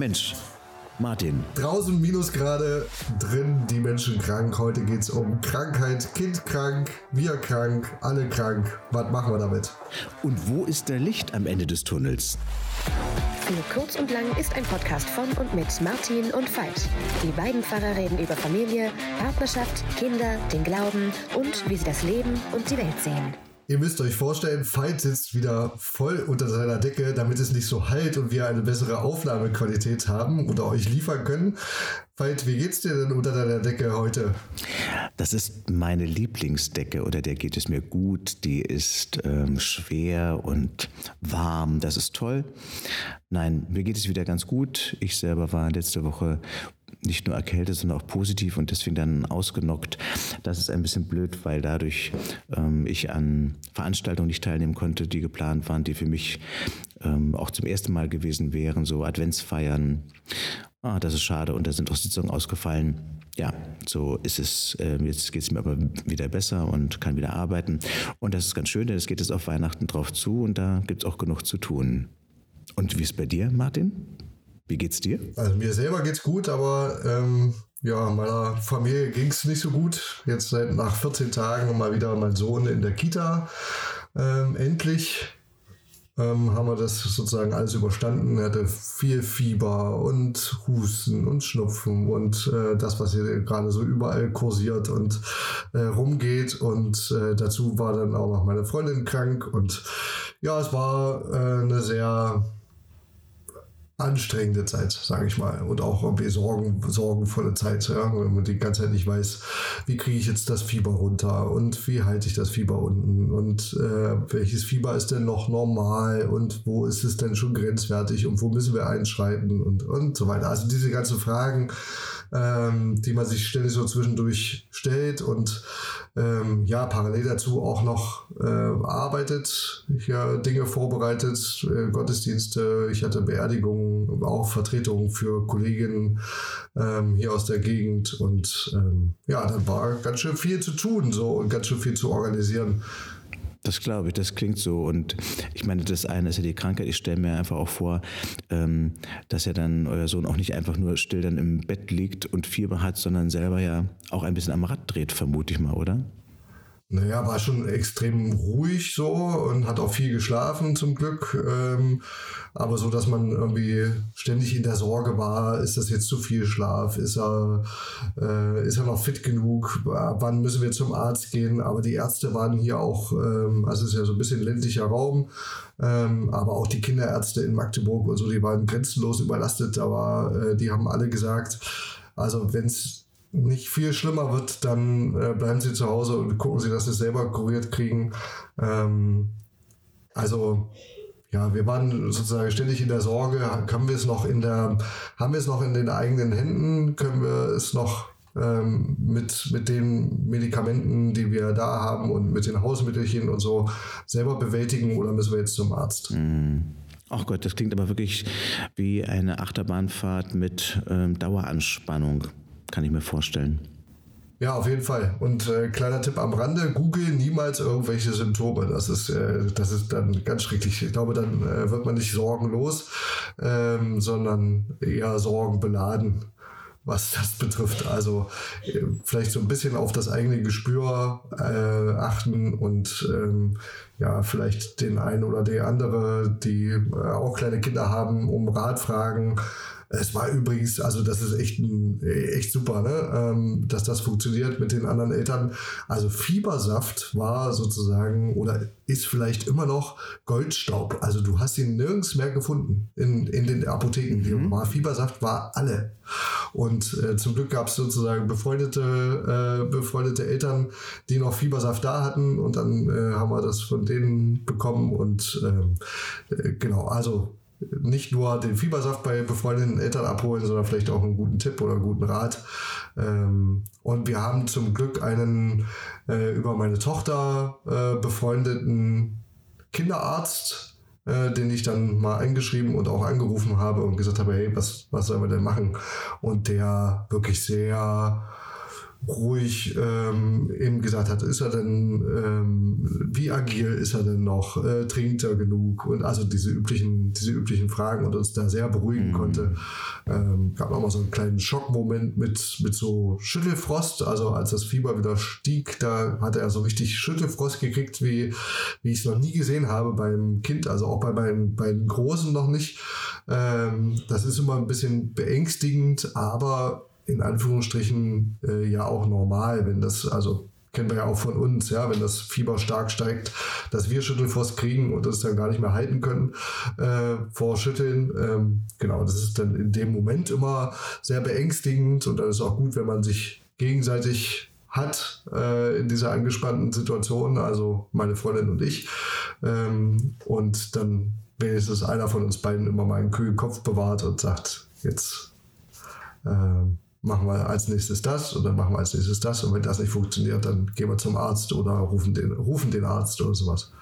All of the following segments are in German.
Mensch, Martin. Draußen Minusgrade, drin die Menschen krank. Heute geht es um Krankheit, Kind krank, wir krank, alle krank. Was machen wir damit? Und wo ist der Licht am Ende des Tunnels? Für kurz und lang ist ein Podcast von und mit Martin und Veit. Die beiden Pfarrer reden über Familie, Partnerschaft, Kinder, den Glauben und wie sie das Leben und die Welt sehen. Ihr müsst euch vorstellen, Veit sitzt wieder voll unter seiner Decke, damit es nicht so halt und wir eine bessere Aufnahmequalität haben oder euch liefern können. Veit, wie geht's dir denn unter deiner Decke heute? Das ist meine Lieblingsdecke oder der geht es mir gut. Die ist ähm, schwer und warm. Das ist toll. Nein, mir geht es wieder ganz gut. Ich selber war letzte Woche nicht nur erkältet, sondern auch positiv und deswegen dann ausgenockt. Das ist ein bisschen blöd, weil dadurch ähm, ich an Veranstaltungen nicht teilnehmen konnte, die geplant waren, die für mich ähm, auch zum ersten Mal gewesen wären, so Adventsfeiern. Ah, das ist schade und da sind auch Sitzungen ausgefallen. Ja, so ist es. Ähm, jetzt geht es mir aber wieder besser und kann wieder arbeiten. Und das ist ganz schön, denn es geht jetzt auf Weihnachten drauf zu und da gibt es auch genug zu tun. Und wie ist bei dir, Martin? Wie geht's dir? Also mir selber geht's gut, aber ähm, ja, meiner Familie ging's nicht so gut. Jetzt seit nach 14 Tagen mal wieder mein Sohn in der Kita. Ähm, endlich ähm, haben wir das sozusagen alles überstanden. Er hatte viel Fieber und Husten und Schnupfen und äh, das, was hier gerade so überall kursiert und äh, rumgeht. Und äh, dazu war dann auch noch meine Freundin krank. Und ja, es war äh, eine sehr anstrengende Zeit, sage ich mal. Und auch irgendwie Sorgen, sorgenvolle Zeit, ja? wenn man die ganze Zeit nicht weiß, wie kriege ich jetzt das Fieber runter und wie halte ich das Fieber unten und äh, welches Fieber ist denn noch normal und wo ist es denn schon grenzwertig und wo müssen wir einschreiten und, und so weiter. Also diese ganzen Fragen, ähm, die man sich ständig so zwischendurch stellt und ähm, ja, parallel dazu auch noch äh, arbeitet, ja Dinge vorbereitet, äh, Gottesdienste, ich hatte Beerdigungen, auch Vertretungen für Kolleginnen ähm, hier aus der Gegend und ähm, ja, dann war ganz schön viel zu tun so und ganz schön viel zu organisieren. Das glaube ich, das klingt so. Und ich meine, das eine ist ja die Krankheit. Ich stelle mir einfach auch vor, ähm, dass ja dann euer Sohn auch nicht einfach nur still dann im Bett liegt und Fieber hat, sondern selber ja auch ein bisschen am Rad dreht, vermute ich mal, oder? Naja, war schon extrem ruhig so und hat auch viel geschlafen zum Glück. Ähm, aber so, dass man irgendwie ständig in der Sorge war, ist das jetzt zu viel Schlaf? Ist er, äh, ist er noch fit genug? Wann müssen wir zum Arzt gehen? Aber die Ärzte waren hier auch, ähm, also es ist ja so ein bisschen ländlicher Raum, ähm, aber auch die Kinderärzte in Magdeburg und so, die waren grenzenlos überlastet, aber äh, die haben alle gesagt, also wenn es nicht viel schlimmer wird, dann äh, bleiben Sie zu Hause und gucken Sie, dass Sie es selber kuriert kriegen. Ähm, also ja, wir waren sozusagen ständig in der Sorge, können wir es noch in der, haben wir es noch in den eigenen Händen, können wir es noch ähm, mit, mit den Medikamenten, die wir da haben und mit den Hausmittelchen und so selber bewältigen oder müssen wir jetzt zum Arzt? Mm. Ach Gott, das klingt aber wirklich wie eine Achterbahnfahrt mit ähm, Daueranspannung kann ich mir vorstellen. Ja, auf jeden Fall. Und äh, kleiner Tipp am Rande, Google niemals irgendwelche Symptome. Das ist, äh, das ist dann ganz schrecklich. Ich glaube, dann äh, wird man nicht sorgenlos, ähm, sondern eher sorgenbeladen, was das betrifft. Also äh, vielleicht so ein bisschen auf das eigene Gespür äh, achten und ähm, ja, vielleicht den einen oder die andere, die äh, auch kleine Kinder haben, um Rat fragen es war übrigens, also das ist echt, ein, echt super, ne? Ähm, dass das funktioniert mit den anderen Eltern. Also Fiebersaft war sozusagen oder ist vielleicht immer noch Goldstaub. Also du hast ihn nirgends mehr gefunden in, in den Apotheken. Mhm. War Fiebersaft war alle. Und äh, zum Glück gab es sozusagen befreundete, äh, befreundete Eltern, die noch Fiebersaft da hatten. Und dann äh, haben wir das von denen bekommen. Und ähm, äh, genau, also nicht nur den Fiebersaft bei befreundeten Eltern abholen, sondern vielleicht auch einen guten Tipp oder einen guten Rat. Ähm, und wir haben zum Glück einen äh, über meine Tochter äh, befreundeten Kinderarzt, äh, den ich dann mal eingeschrieben und auch angerufen habe und gesagt habe, hey, was, was sollen wir denn machen? Und der wirklich sehr ruhig ähm, eben gesagt hat, ist er denn, ähm, wie agil ist er denn noch, äh, trinkt er genug und also diese üblichen, diese üblichen Fragen und uns da sehr beruhigen mhm. konnte. Ähm, gab auch mal so einen kleinen Schockmoment mit, mit so Schüttelfrost, also als das Fieber wieder stieg, da hatte er so richtig Schüttelfrost gekriegt, wie, wie ich es noch nie gesehen habe beim Kind, also auch bei meinen, bei den Großen noch nicht. Ähm, das ist immer ein bisschen beängstigend, aber in Anführungsstrichen äh, ja auch normal, wenn das, also kennen wir ja auch von uns, ja, wenn das Fieber stark steigt, dass wir Schüttelfrost kriegen und das dann gar nicht mehr halten können äh, vor Schütteln. Ähm, genau, das ist dann in dem Moment immer sehr beängstigend und dann ist auch gut, wenn man sich gegenseitig hat äh, in dieser angespannten Situation, also meine Freundin und ich. Ähm, und dann wenigstens einer von uns beiden immer mal einen kühlen Kopf bewahrt und sagt, jetzt äh, machen wir als nächstes das und dann machen wir als nächstes das und wenn das nicht funktioniert, dann gehen wir zum Arzt oder rufen den, rufen den Arzt oder sowas.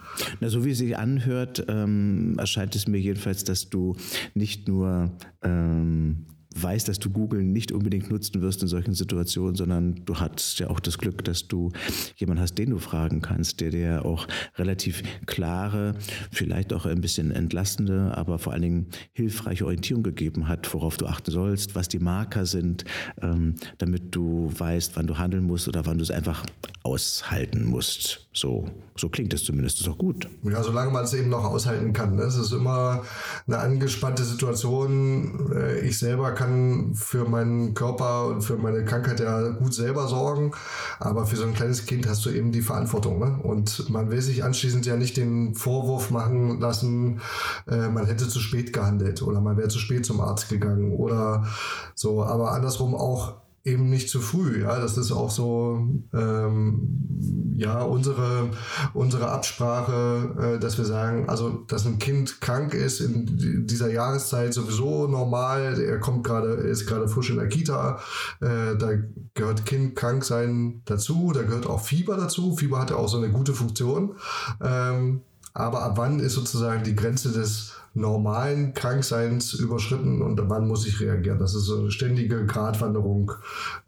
Na, so wie es sich anhört, ähm, erscheint es mir jedenfalls, dass du nicht nur ähm, weißt, dass du Google nicht unbedingt nutzen wirst in solchen Situationen, sondern du hast ja auch das Glück, dass du jemanden hast, den du fragen kannst, der dir auch relativ klare, vielleicht auch ein bisschen entlastende, aber vor allen Dingen hilfreiche Orientierung gegeben hat, worauf du achten sollst, was die Marker sind, ähm, damit du weißt, wann du handeln musst oder wann du es einfach aushalten musst. So, so klingt es zumindest. Das ist auch gut. Ja, solange man es eben noch aushalten kann. Ne? Es ist immer eine angespannte Situation. Äh, ich selber kann für meinen Körper und für meine Krankheit ja gut selber sorgen. Aber für so ein kleines Kind hast du eben die Verantwortung. Ne? Und man will sich anschließend ja nicht den Vorwurf machen lassen, äh, man hätte zu spät gehandelt oder man wäre zu spät zum Arzt gegangen oder so. Aber andersrum auch eben nicht zu früh. Ja, das ist auch so, ähm, ja, unsere, unsere Absprache, äh, dass wir sagen, also, dass ein Kind krank ist in dieser Jahreszeit sowieso normal. Er kommt gerade, ist gerade frisch in der Kita. Äh, da gehört Kind krank sein dazu. Da gehört auch Fieber dazu. Fieber hat ja auch so eine gute Funktion. Ähm, aber ab wann ist sozusagen die Grenze des normalen Krankseins überschritten und wann muss ich reagieren. Das ist so eine ständige Gratwanderung,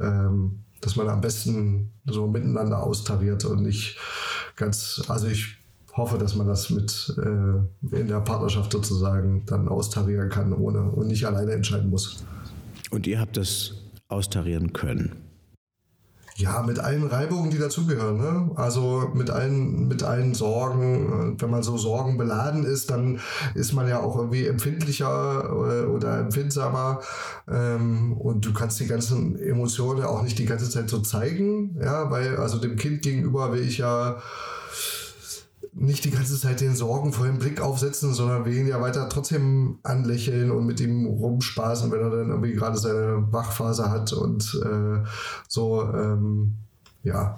ähm, dass man am besten so miteinander austariert und nicht ganz, also ich hoffe, dass man das mit äh, in der Partnerschaft sozusagen dann austarieren kann ohne und nicht alleine entscheiden muss. Und ihr habt das austarieren können. Ja, mit allen Reibungen, die dazugehören. Ne? Also mit allen, mit allen Sorgen. Wenn man so sorgenbeladen ist, dann ist man ja auch irgendwie empfindlicher oder, oder empfindsamer. Ähm, und du kannst die ganzen Emotionen auch nicht die ganze Zeit so zeigen. Ja, weil also dem Kind gegenüber will ich ja nicht die ganze Zeit den sorgenvollen Blick aufsetzen, sondern wir ihn ja weiter trotzdem anlächeln und mit ihm rumspaßen, wenn er dann irgendwie gerade seine Wachphase hat und äh, so, ähm, ja.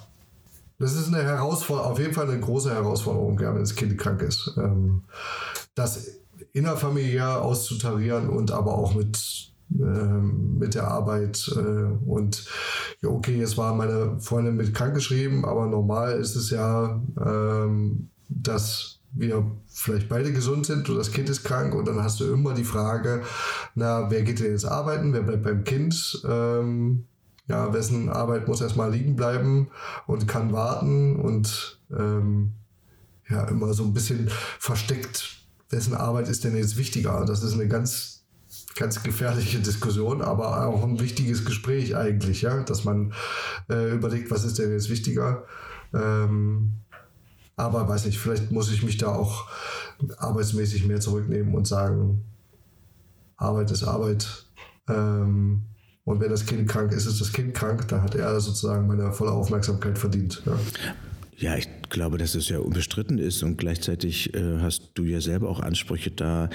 Das ist eine Herausforderung, auf jeden Fall eine große Herausforderung, ja, wenn das Kind krank ist. Ähm, das innerfamiliär auszutarieren und aber auch mit ähm, mit der Arbeit äh, und okay, jetzt war meine Freundin mit krankgeschrieben, aber normal ist es ja, ähm, dass wir vielleicht beide gesund sind oder das Kind ist krank und dann hast du immer die Frage, na, wer geht denn jetzt arbeiten, wer bleibt beim Kind? Ähm, ja, wessen Arbeit muss erstmal liegen bleiben und kann warten und ähm, ja, immer so ein bisschen versteckt, wessen Arbeit ist denn jetzt wichtiger? Das ist eine ganz, ganz gefährliche Diskussion, aber auch ein wichtiges Gespräch eigentlich, ja, dass man äh, überlegt, was ist denn jetzt wichtiger? Ähm, aber weiß nicht, vielleicht muss ich mich da auch arbeitsmäßig mehr zurücknehmen und sagen, Arbeit ist Arbeit. Ähm, und wenn das Kind krank ist, ist das Kind krank, dann hat er sozusagen meine volle Aufmerksamkeit verdient. Ja. Ja, ich glaube, dass es ja unbestritten ist und gleichzeitig äh, hast du ja selber auch Ansprüche da,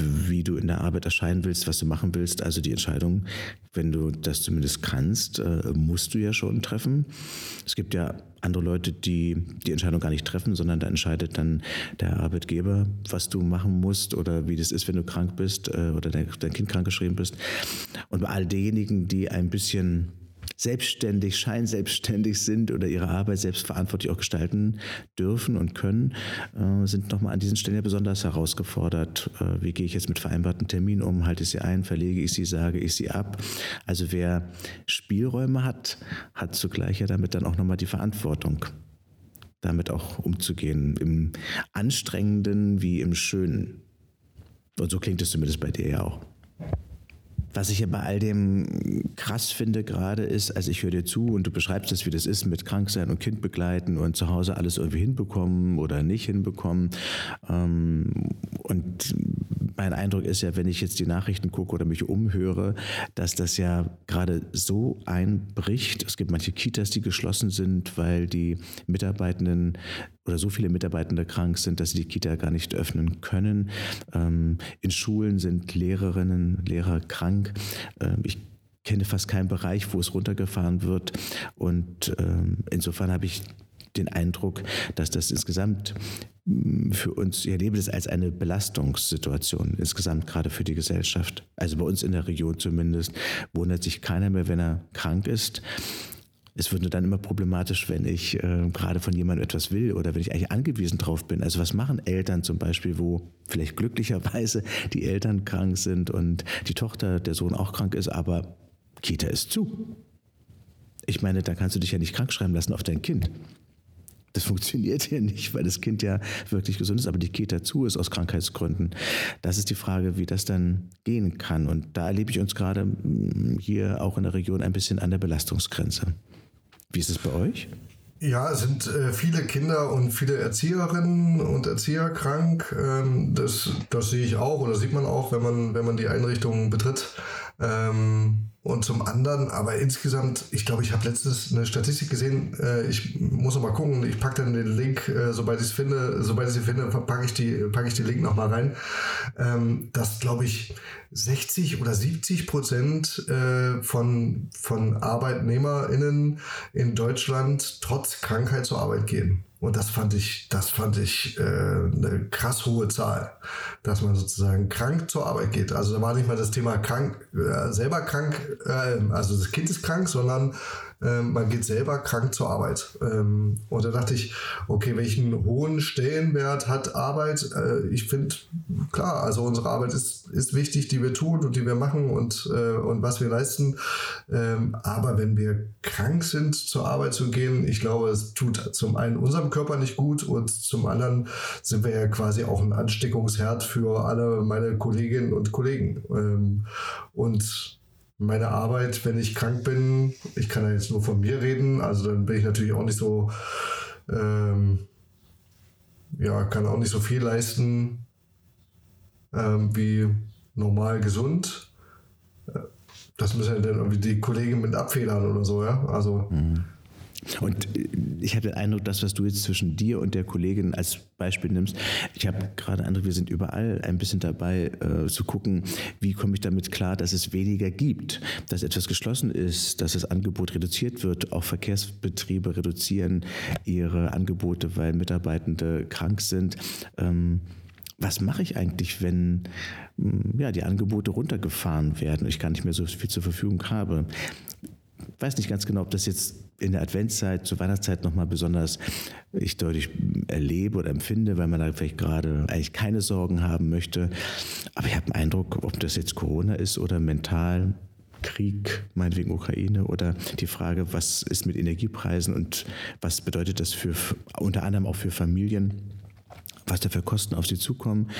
wie du in der Arbeit erscheinen willst, was du machen willst. Also die Entscheidung, wenn du das zumindest kannst, äh, musst du ja schon treffen. Es gibt ja andere Leute, die die Entscheidung gar nicht treffen, sondern da entscheidet dann der Arbeitgeber, was du machen musst oder wie das ist, wenn du krank bist äh, oder dein, dein Kind krankgeschrieben bist. Und bei all denjenigen, die ein bisschen selbstständig, scheinselbstständig sind oder ihre Arbeit selbstverantwortlich auch gestalten dürfen und können, äh, sind nochmal an diesen Stellen ja besonders herausgefordert. Äh, wie gehe ich jetzt mit vereinbarten Terminen um? Halte ich sie ein? Verlege ich sie? Sage ich sie ab? Also wer Spielräume hat, hat zugleich ja damit dann auch nochmal die Verantwortung damit auch umzugehen, im Anstrengenden wie im Schönen. Und so klingt es zumindest bei dir ja auch. Was ich ja bei all dem krass finde gerade ist, also ich höre dir zu und du beschreibst es, wie das ist mit Kranksein und Kind begleiten und zu Hause alles irgendwie hinbekommen oder nicht hinbekommen. Ähm, und mein Eindruck ist ja, wenn ich jetzt die Nachrichten gucke oder mich umhöre, dass das ja gerade so einbricht. Es gibt manche Kitas, die geschlossen sind, weil die Mitarbeitenden oder so viele Mitarbeitende krank sind, dass sie die Kita gar nicht öffnen können. Ähm, in Schulen sind Lehrerinnen, Lehrer krank. Ähm, ich kenne fast keinen Bereich, wo es runtergefahren wird. Und ähm, insofern habe ich den Eindruck, dass das insgesamt mm, für uns, ich erlebe das als eine Belastungssituation, insgesamt gerade für die Gesellschaft. Also bei uns in der Region zumindest wundert sich keiner mehr, wenn er krank ist. Es wird nur dann immer problematisch, wenn ich äh, gerade von jemandem etwas will oder wenn ich eigentlich angewiesen drauf bin. Also was machen Eltern zum Beispiel, wo vielleicht glücklicherweise die Eltern krank sind und die Tochter, der Sohn auch krank ist, aber Kita ist zu. Ich meine, da kannst du dich ja nicht krank schreiben lassen auf dein Kind. Das funktioniert hier nicht, weil das Kind ja wirklich gesund ist, aber die Kita zu ist aus Krankheitsgründen. Das ist die Frage, wie das dann gehen kann. Und da erlebe ich uns gerade mm, hier auch in der Region ein bisschen an der Belastungsgrenze. Wie ist es bei euch? Ja, es sind äh, viele Kinder und viele Erzieherinnen und Erzieher krank. Ähm, das, das sehe ich auch oder sieht man auch, wenn man, wenn man die Einrichtungen betritt. Ähm, und zum anderen, aber insgesamt, ich glaube, ich habe letztens eine Statistik gesehen, äh, ich muss noch mal gucken, ich packe dann den Link, äh, sobald ich es finde, sobald ich sie finde, packe ich, die, pack ich den Link noch mal rein, ähm, dass, glaube ich, 60 oder 70 Prozent äh, von, von ArbeitnehmerInnen in Deutschland trotz Krankheit zur Arbeit gehen. Und das fand ich, das fand ich äh, eine krass hohe Zahl, dass man sozusagen krank zur Arbeit geht. Also da war nicht mal das Thema krank, äh, selber krank, äh, also das Kind ist krank, sondern ähm, man geht selber krank zur Arbeit. Ähm, und da dachte ich, okay, welchen hohen Stellenwert hat Arbeit? Äh, ich finde, klar, also unsere Arbeit ist, ist wichtig, die wir tun und die wir machen und, äh, und was wir leisten. Ähm, aber wenn wir krank sind, zur Arbeit zu gehen, ich glaube, es tut zum einen unserem Körper nicht gut und zum anderen sind wir ja quasi auch ein Ansteckungsherd für alle meine Kolleginnen und Kollegen. Ähm, und meine Arbeit, wenn ich krank bin, ich kann ja jetzt nur von mir reden, also dann bin ich natürlich auch nicht so, ähm, ja, kann auch nicht so viel leisten ähm, wie normal gesund. Äh, das müssen ja dann irgendwie die Kollegen mit abfedern oder so, ja. Also. Mhm. Und äh, ich habe den Eindruck, das, was du jetzt zwischen dir und der Kollegin als Beispiel nimmst, ich habe gerade Eindruck, wir sind überall ein bisschen dabei äh, zu gucken, wie komme ich damit klar, dass es weniger gibt, dass etwas geschlossen ist, dass das Angebot reduziert wird. Auch Verkehrsbetriebe reduzieren ihre Angebote, weil Mitarbeitende krank sind. Ähm, was mache ich eigentlich, wenn hm, ja, die Angebote runtergefahren werden und ich gar nicht mehr so viel zur Verfügung habe? Ich weiß nicht ganz genau, ob das jetzt in der Adventszeit, zur Weihnachtszeit nochmal besonders ich deutlich erlebe oder empfinde, weil man da vielleicht gerade eigentlich keine Sorgen haben möchte. Aber ich habe den Eindruck, ob das jetzt Corona ist oder mental, Krieg, meinetwegen Ukraine oder die Frage, was ist mit Energiepreisen und was bedeutet das für unter anderem auch für Familien, was da für Kosten auf sie zukommen,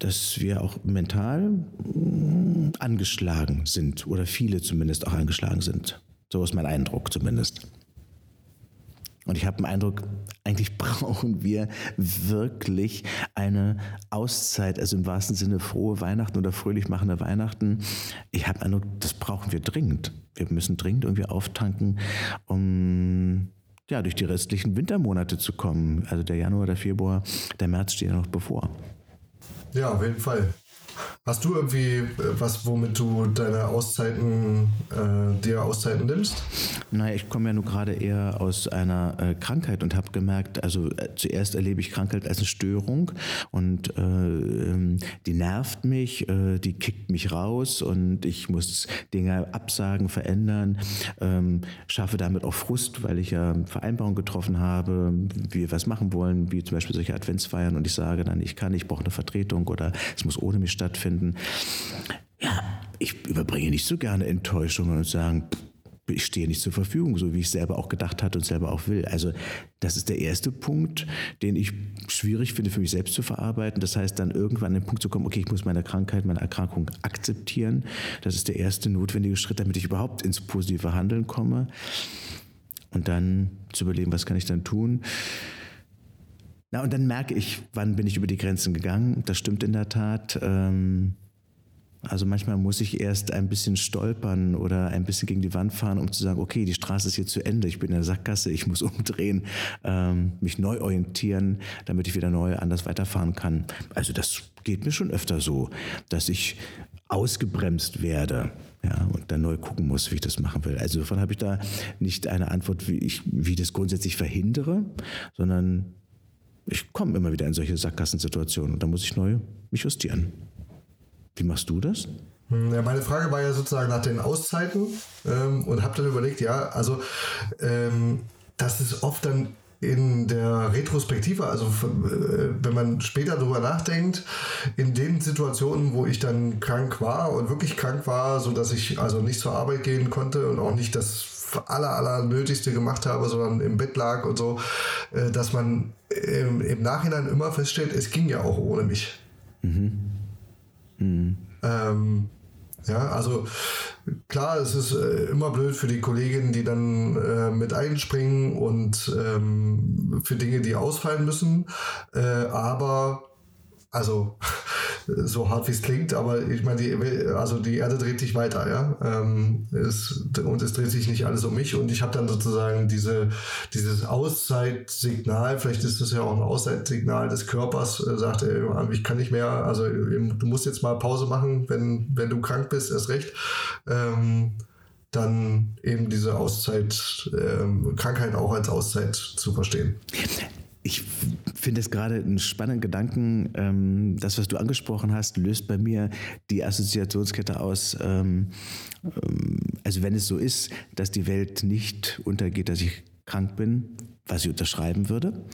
dass wir auch mental mm, angeschlagen sind oder viele zumindest auch angeschlagen sind. So ist mein Eindruck zumindest. Und ich habe den Eindruck, eigentlich brauchen wir wirklich eine Auszeit, also im wahrsten Sinne frohe Weihnachten oder fröhlich machende Weihnachten. Ich habe den Eindruck, das brauchen wir dringend. Wir müssen dringend irgendwie auftanken, um ja, durch die restlichen Wintermonate zu kommen. Also der Januar, der Februar, der März steht ja noch bevor. Ja, auf jeden Fall. Hast du irgendwie äh, was, womit du deine Auszeiten, äh, dir Auszeiten nimmst? Naja, ich komme ja nur gerade eher aus einer äh, Krankheit und habe gemerkt, also äh, zuerst erlebe ich Krankheit als eine Störung und äh, ähm, die nervt mich, äh, die kickt mich raus und ich muss Dinge absagen, verändern, ähm, schaffe damit auch Frust, weil ich ja Vereinbarungen getroffen habe, wie wir was machen wollen, wie zum Beispiel solche Adventsfeiern und ich sage dann, ich kann, ich brauche eine Vertretung oder es muss ohne mich stattfinden finden. Ja, ich überbringe nicht so gerne Enttäuschungen und sagen, ich stehe nicht zur Verfügung, so wie ich selber auch gedacht hatte und selber auch will. Also das ist der erste Punkt, den ich schwierig finde für mich selbst zu verarbeiten. Das heißt, dann irgendwann an den Punkt zu kommen, okay, ich muss meine Krankheit, meine Erkrankung akzeptieren. Das ist der erste notwendige Schritt, damit ich überhaupt ins positive Handeln komme. Und dann zu überlegen, was kann ich dann tun. Na, und dann merke ich, wann bin ich über die Grenzen gegangen. Das stimmt in der Tat. Ähm, also manchmal muss ich erst ein bisschen stolpern oder ein bisschen gegen die Wand fahren, um zu sagen, okay, die Straße ist hier zu Ende, ich bin in der Sackgasse, ich muss umdrehen, ähm, mich neu orientieren, damit ich wieder neu anders weiterfahren kann. Also das geht mir schon öfter so, dass ich ausgebremst werde. Ja, und dann neu gucken muss, wie ich das machen will. Also davon habe ich da nicht eine Antwort, wie ich wie das grundsätzlich verhindere, sondern ich komme immer wieder in solche Sackgassensituationen und da muss ich neu mich justieren. Wie machst du das? Hm, ja, meine Frage war ja sozusagen nach den Auszeiten ähm, und habe dann überlegt, ja, also ähm, das ist oft dann in der Retrospektive, also äh, wenn man später darüber nachdenkt, in den Situationen, wo ich dann krank war und wirklich krank war, so dass ich also nicht zur Arbeit gehen konnte und auch nicht das aller, aller Nötigste gemacht habe, sondern im Bett lag und so, äh, dass man im, im Nachhinein immer feststellt, es ging ja auch ohne mich. Mhm. Mhm. Ähm, ja, also klar, es ist äh, immer blöd für die Kolleginnen, die dann äh, mit einspringen und ähm, für Dinge, die ausfallen müssen. Äh, aber also so hart wie es klingt, aber ich meine, die, also die Erde dreht sich weiter, ja. Ähm, es, und es dreht sich nicht alles um mich. Und ich habe dann sozusagen diese, dieses Auszeitsignal, vielleicht ist das ja auch ein Auszeitsignal des Körpers, äh, sagt er, ich kann nicht mehr, also du musst jetzt mal Pause machen, wenn, wenn du krank bist, erst recht. Ähm, dann eben diese Auszeit, ähm, Krankheit auch als Auszeit zu verstehen. Ich finde es gerade einen spannenden Gedanken. Ähm, das, was du angesprochen hast, löst bei mir die Assoziationskette aus. Ähm, ähm, also wenn es so ist, dass die Welt nicht untergeht, dass ich krank bin, was ich unterschreiben würde.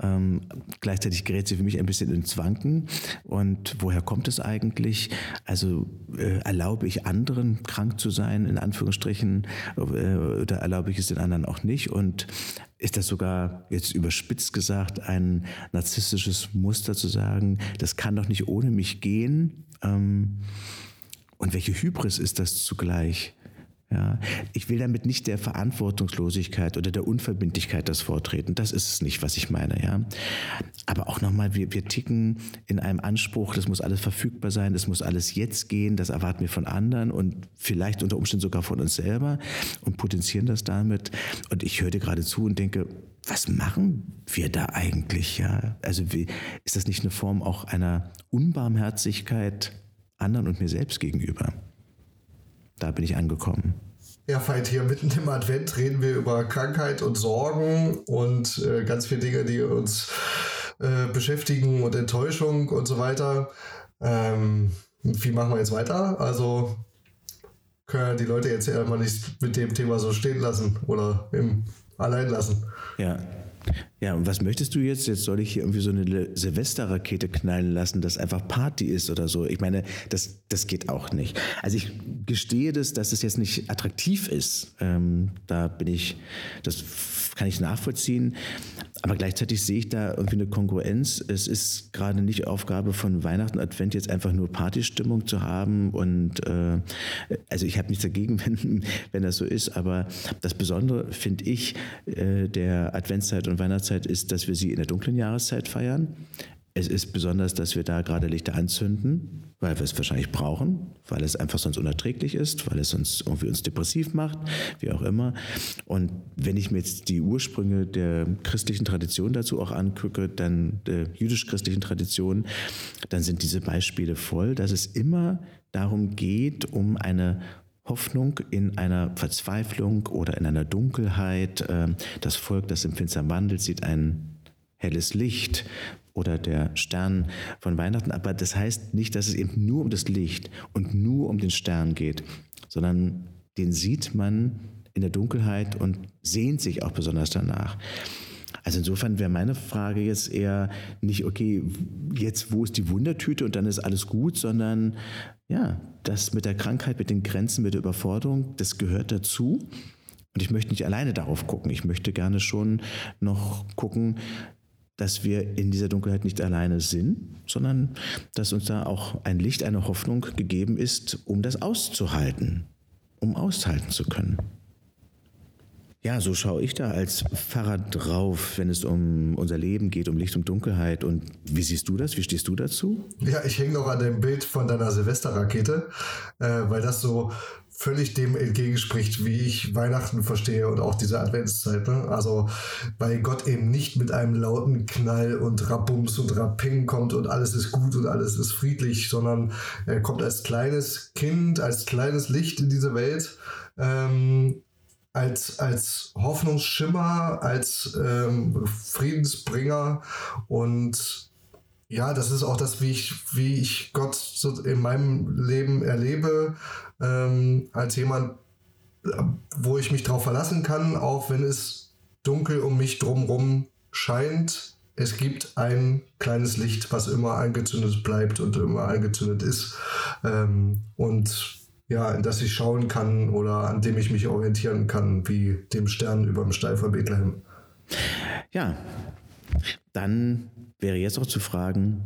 Ähm, gleichzeitig gerät sie für mich ein bisschen ins Wanken. Und woher kommt es eigentlich? Also äh, erlaube ich anderen krank zu sein, in Anführungsstrichen, äh, oder erlaube ich es den anderen auch nicht? Und ist das sogar jetzt überspitzt gesagt ein narzisstisches Muster zu sagen, das kann doch nicht ohne mich gehen? Ähm, und welche Hybris ist das zugleich? Ja, ich will damit nicht der Verantwortungslosigkeit oder der Unverbindlichkeit das vortreten. Das ist es nicht, was ich meine. Ja, aber auch nochmal, wir, wir ticken in einem Anspruch, das muss alles verfügbar sein, das muss alles jetzt gehen, das erwarten wir von anderen und vielleicht unter Umständen sogar von uns selber und potenzieren das damit. Und ich höre dir gerade zu und denke, was machen wir da eigentlich? Ja, also wie, ist das nicht eine Form auch einer Unbarmherzigkeit anderen und mir selbst gegenüber? Da bin ich angekommen. Ja, Veit, hier mitten im Advent reden wir über Krankheit und Sorgen und äh, ganz viele Dinge, die uns äh, beschäftigen und Enttäuschung und so weiter. Ähm, wie machen wir jetzt weiter? Also können die Leute jetzt ja mal nicht mit dem Thema so stehen lassen oder im allein lassen. Ja, ja, und was möchtest du jetzt? Jetzt soll ich hier irgendwie so eine Silvesterrakete knallen lassen, dass einfach Party ist oder so. Ich meine, das, das geht auch nicht. Also ich gestehe das, dass es jetzt nicht attraktiv ist. Ähm, da bin ich, das kann ich nachvollziehen. Aber gleichzeitig sehe ich da irgendwie eine Kongruenz. Es ist gerade nicht Aufgabe von Weihnachten, Advent jetzt einfach nur Partystimmung zu haben. Und äh, also ich habe nichts dagegen, wenn, wenn das so ist. Aber das Besondere finde ich äh, der Adventszeit und Weihnachtszeit ist, dass wir sie in der dunklen Jahreszeit feiern. Es ist besonders, dass wir da gerade Lichter anzünden weil wir es wahrscheinlich brauchen, weil es einfach sonst unerträglich ist, weil es sonst irgendwie uns depressiv macht, wie auch immer. Und wenn ich mir jetzt die Ursprünge der christlichen Tradition dazu auch angucke, dann der jüdisch-christlichen Tradition, dann sind diese Beispiele voll, dass es immer darum geht, um eine Hoffnung in einer Verzweiflung oder in einer Dunkelheit. Ähm, das Volk, das im finstern wandelt, sieht ein helles Licht oder der Stern von Weihnachten. Aber das heißt nicht, dass es eben nur um das Licht und nur um den Stern geht, sondern den sieht man in der Dunkelheit und sehnt sich auch besonders danach. Also insofern wäre meine Frage jetzt eher nicht, okay, jetzt wo ist die Wundertüte und dann ist alles gut, sondern ja, das mit der Krankheit, mit den Grenzen, mit der Überforderung, das gehört dazu. Und ich möchte nicht alleine darauf gucken. Ich möchte gerne schon noch gucken, dass wir in dieser Dunkelheit nicht alleine sind, sondern dass uns da auch ein Licht, eine Hoffnung gegeben ist, um das auszuhalten, um aushalten zu können. Ja, so schaue ich da als Pfarrer drauf, wenn es um unser Leben geht, um Licht und Dunkelheit. Und wie siehst du das? Wie stehst du dazu? Ja, ich hänge noch an dem Bild von deiner Silvesterrakete, äh, weil das so völlig dem entgegenspricht, wie ich Weihnachten verstehe und auch diese Adventszeit. Ne? Also, weil Gott eben nicht mit einem lauten Knall und Rabums und Raping kommt und alles ist gut und alles ist friedlich, sondern er kommt als kleines Kind, als kleines Licht in diese Welt. Ähm, als, als Hoffnungsschimmer, als ähm, Friedensbringer und ja, das ist auch das, wie ich, wie ich Gott so in meinem Leben erlebe, ähm, als jemand, wo ich mich drauf verlassen kann, auch wenn es dunkel um mich drumherum scheint. Es gibt ein kleines Licht, was immer angezündet bleibt und immer angezündet ist. Ähm, und ja, in das ich schauen kann oder an dem ich mich orientieren kann, wie dem Stern über dem Steil von Bethlehem. Ja, dann wäre jetzt auch zu fragen,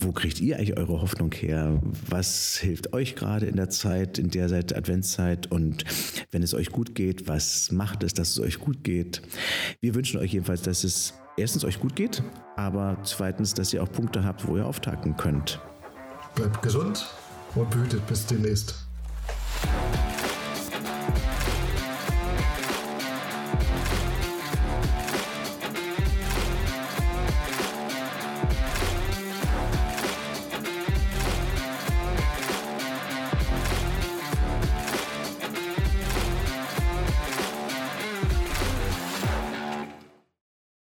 wo kriegt ihr eigentlich eure Hoffnung her? Was hilft euch gerade in der Zeit, in der seit Adventszeit? Und wenn es euch gut geht, was macht es, dass es euch gut geht? Wir wünschen euch jedenfalls, dass es erstens euch gut geht, aber zweitens, dass ihr auch Punkte habt, wo ihr auftanken könnt. Bleibt gesund und behütet bis demnächst.